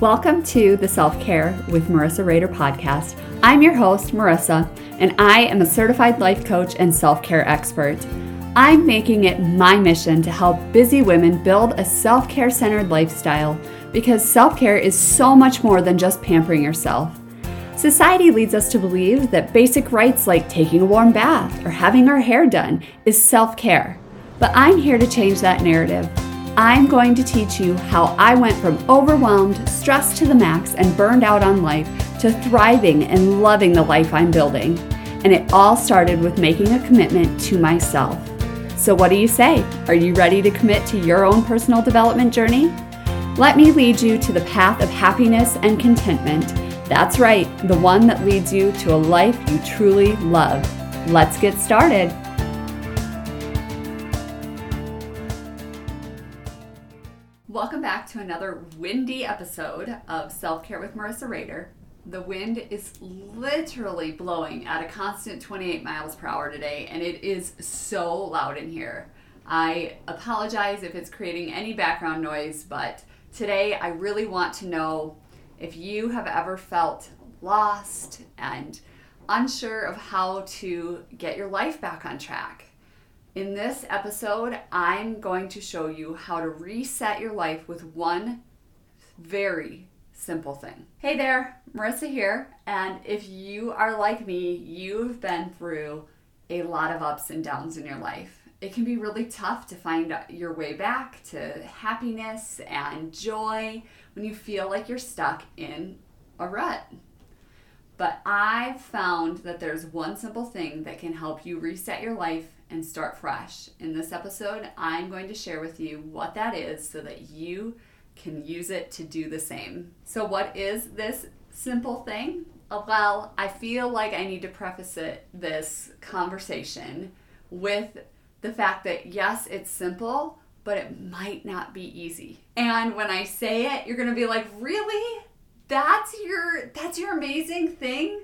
Welcome to the Self Care with Marissa Rader podcast. I'm your host, Marissa, and I am a certified life coach and self care expert. I'm making it my mission to help busy women build a self care centered lifestyle because self care is so much more than just pampering yourself. Society leads us to believe that basic rights like taking a warm bath or having our hair done is self care. But I'm here to change that narrative. I'm going to teach you how I went from overwhelmed, stressed to the max, and burned out on life to thriving and loving the life I'm building. And it all started with making a commitment to myself. So, what do you say? Are you ready to commit to your own personal development journey? Let me lead you to the path of happiness and contentment. That's right, the one that leads you to a life you truly love. Let's get started. To another windy episode of Self Care with Marissa Rader. The wind is literally blowing at a constant 28 miles per hour today, and it is so loud in here. I apologize if it's creating any background noise, but today I really want to know if you have ever felt lost and unsure of how to get your life back on track. In this episode, I'm going to show you how to reset your life with one very simple thing. Hey there, Marissa here, and if you are like me, you've been through a lot of ups and downs in your life. It can be really tough to find your way back to happiness and joy when you feel like you're stuck in a rut. But I've found that there's one simple thing that can help you reset your life and start fresh. In this episode, I'm going to share with you what that is so that you can use it to do the same. So, what is this simple thing? Uh, well, I feel like I need to preface it, this conversation with the fact that yes, it's simple, but it might not be easy. And when I say it, you're going to be like, "Really? that's your that's your amazing thing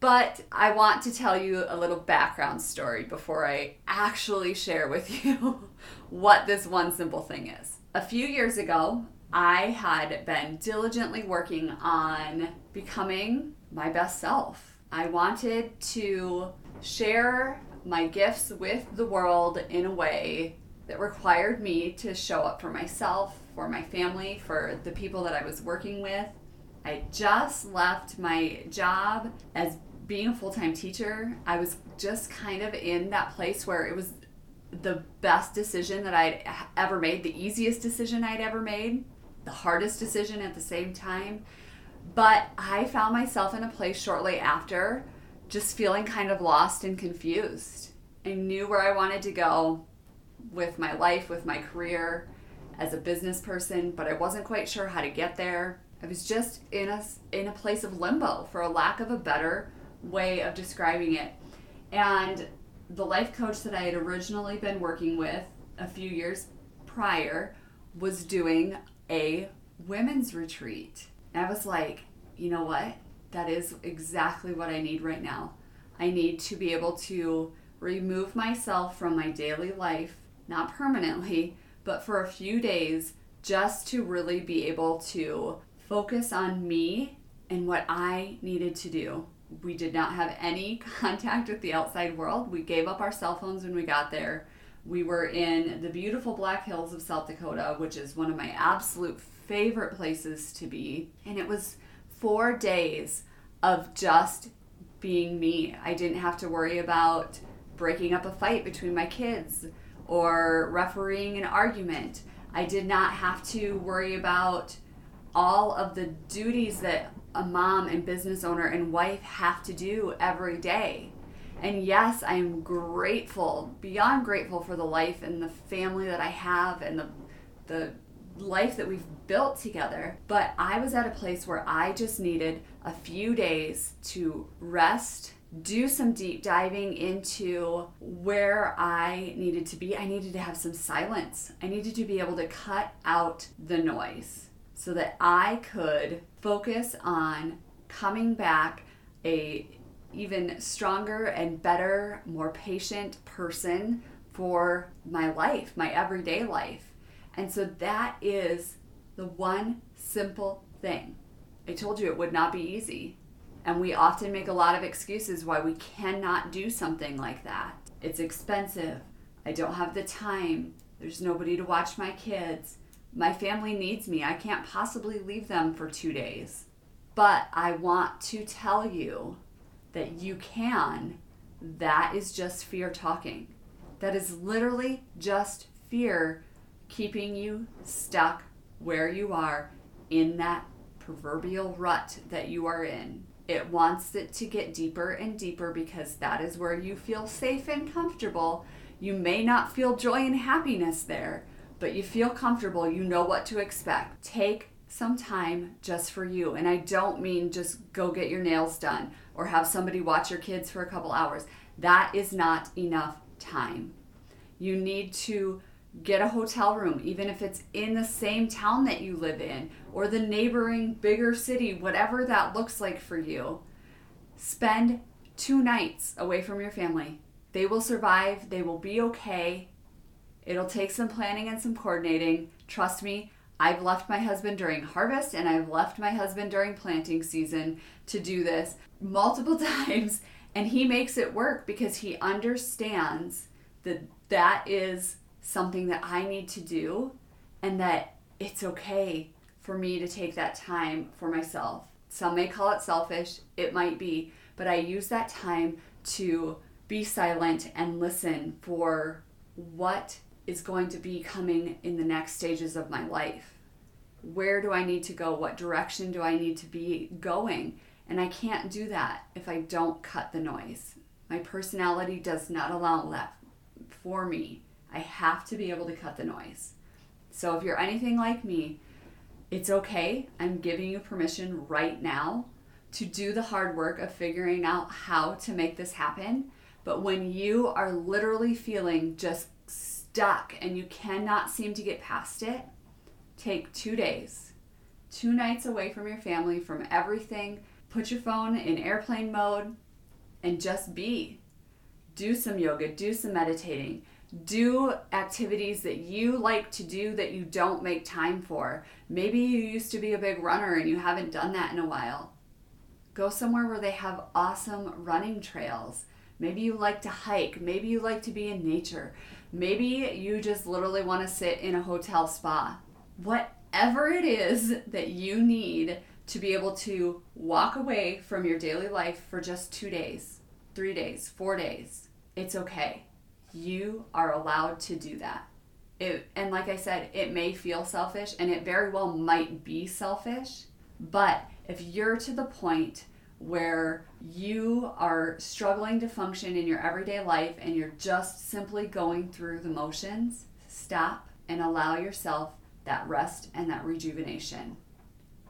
but I want to tell you a little background story before I actually share with you what this one simple thing is. A few years ago, I had been diligently working on becoming my best self. I wanted to share my gifts with the world in a way that required me to show up for myself, for my family, for the people that I was working with, I just left my job as being a full time teacher. I was just kind of in that place where it was the best decision that I'd ever made, the easiest decision I'd ever made, the hardest decision at the same time. But I found myself in a place shortly after just feeling kind of lost and confused. I knew where I wanted to go with my life, with my career as a business person, but I wasn't quite sure how to get there. I was just in a in a place of limbo, for a lack of a better way of describing it. And the life coach that I had originally been working with a few years prior was doing a women's retreat. And I was like, you know what? That is exactly what I need right now. I need to be able to remove myself from my daily life, not permanently, but for a few days, just to really be able to focus on me and what I needed to do. We did not have any contact with the outside world. We gave up our cell phones when we got there. We were in the beautiful Black Hills of South Dakota, which is one of my absolute favorite places to be. And it was four days of just being me. I didn't have to worry about breaking up a fight between my kids or refereeing an argument. I did not have to worry about all of the duties that a mom and business owner and wife have to do every day. And yes, I am grateful, beyond grateful for the life and the family that I have and the the life that we've built together. But I was at a place where I just needed a few days to rest, do some deep diving into where I needed to be. I needed to have some silence. I needed to be able to cut out the noise so that I could focus on coming back a even stronger and better, more patient person for my life, my everyday life. And so that is the one simple thing. I told you it would not be easy. And we often make a lot of excuses why we cannot do something like that. It's expensive. I don't have the time. There's nobody to watch my kids. My family needs me. I can't possibly leave them for two days. But I want to tell you that you can. That is just fear talking. That is literally just fear keeping you stuck where you are in that proverbial rut that you are in. It wants it to get deeper and deeper because that is where you feel safe and comfortable. You may not feel joy and happiness there, but you feel comfortable. You know what to expect. Take some time just for you. And I don't mean just go get your nails done or have somebody watch your kids for a couple hours. That is not enough time. You need to get a hotel room, even if it's in the same town that you live in or the neighboring bigger city, whatever that looks like for you. Spend two nights away from your family. They will survive, they will be okay. It'll take some planning and some coordinating. Trust me, I've left my husband during harvest and I've left my husband during planting season to do this multiple times, and he makes it work because he understands that that is something that I need to do and that it's okay for me to take that time for myself. Some may call it selfish, it might be, but I use that time to be silent and listen for what is going to be coming in the next stages of my life. Where do I need to go? What direction do I need to be going? And I can't do that if I don't cut the noise. My personality does not allow that for me. I have to be able to cut the noise. So if you're anything like me, it's okay. I'm giving you permission right now to do the hard work of figuring out how to make this happen. But when you are literally feeling just stuck and you cannot seem to get past it, take two days, two nights away from your family, from everything. Put your phone in airplane mode and just be. Do some yoga, do some meditating, do activities that you like to do that you don't make time for. Maybe you used to be a big runner and you haven't done that in a while. Go somewhere where they have awesome running trails. Maybe you like to hike. Maybe you like to be in nature. Maybe you just literally want to sit in a hotel spa. Whatever it is that you need to be able to walk away from your daily life for just two days, three days, four days, it's okay you are allowed to do that. It, and like I said, it may feel selfish and it very well might be selfish, but if you're to the point where you are struggling to function in your everyday life and you're just simply going through the motions, stop and allow yourself that rest and that rejuvenation.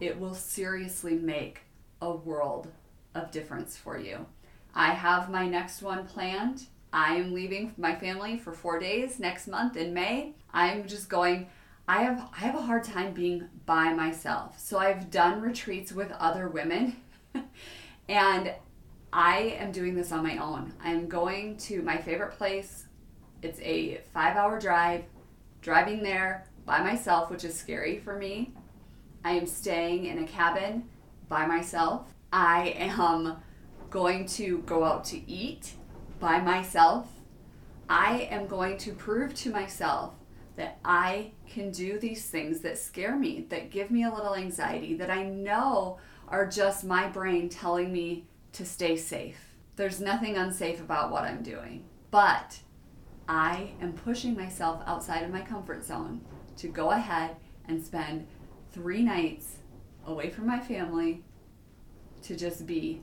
It will seriously make a world of difference for you. I have my next one planned I am leaving my family for four days next month in May. I'm just going. I have I have a hard time being by myself. So I've done retreats with other women, and I am doing this on my own. I'm going to my favorite place. It's a five hour drive. Driving there by myself, which is scary for me. I am staying in a cabin by myself. I am going to go out to eat by myself, I am going to prove to myself that I can do these things that scare me, that give me a little anxiety, that I know are just my brain telling me to stay safe. There's nothing unsafe about what I'm doing. But I am pushing myself outside of my comfort zone to go ahead and spend three nights away from my family to just be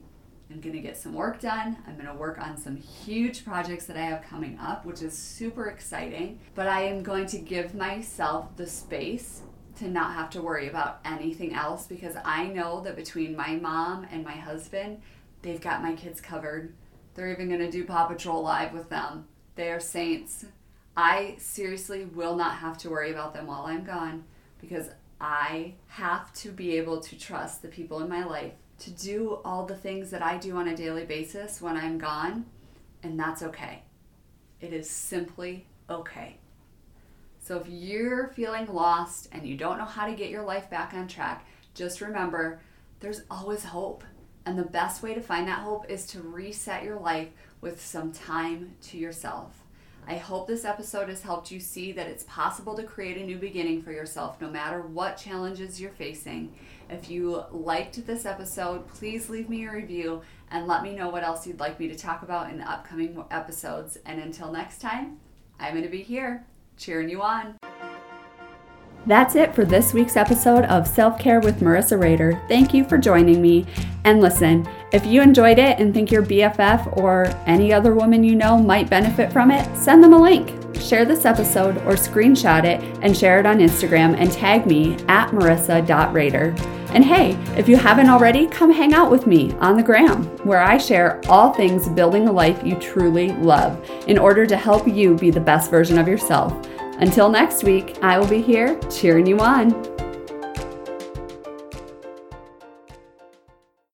I'm going to get some work done. I'm going to work on some huge projects that I have coming up, which is super exciting. But I am going to give myself the space to not have to worry about anything else because I know that between my mom and my husband, they've got my kids covered. They're even going to do Paw Patrol Live with them. They are saints. I seriously will not have to worry about them while I'm gone because I have to be able to trust the people in my life to do all the things that I do on a daily basis when I'm gone, and that's okay. It is simply okay. So if you're feeling lost and you don't know how to get your life back on track, just remember there's always hope. And the best way to find that hope is to reset your life with some time to yourself. I hope this episode has helped you see that it's possible to create a new beginning for yourself no matter what challenges you're facing. If you liked this episode, please leave me a review and let me know what else you'd like me to talk about in the upcoming episodes. And until next time, I'm going to be here cheering you on. That's it for this week's episode of Self Care with Marissa Rader. Thank you for joining me. And listen, if you enjoyed it and think your BFF or any other woman you know might benefit from it, send them a link. Share this episode or screenshot it and share it on Instagram and tag me at marissa.rader. And hey, if you haven't already, come hang out with me on the gram, where I share all things building a life you truly love in order to help you be the best version of yourself. Until next week, I will be here cheering you on.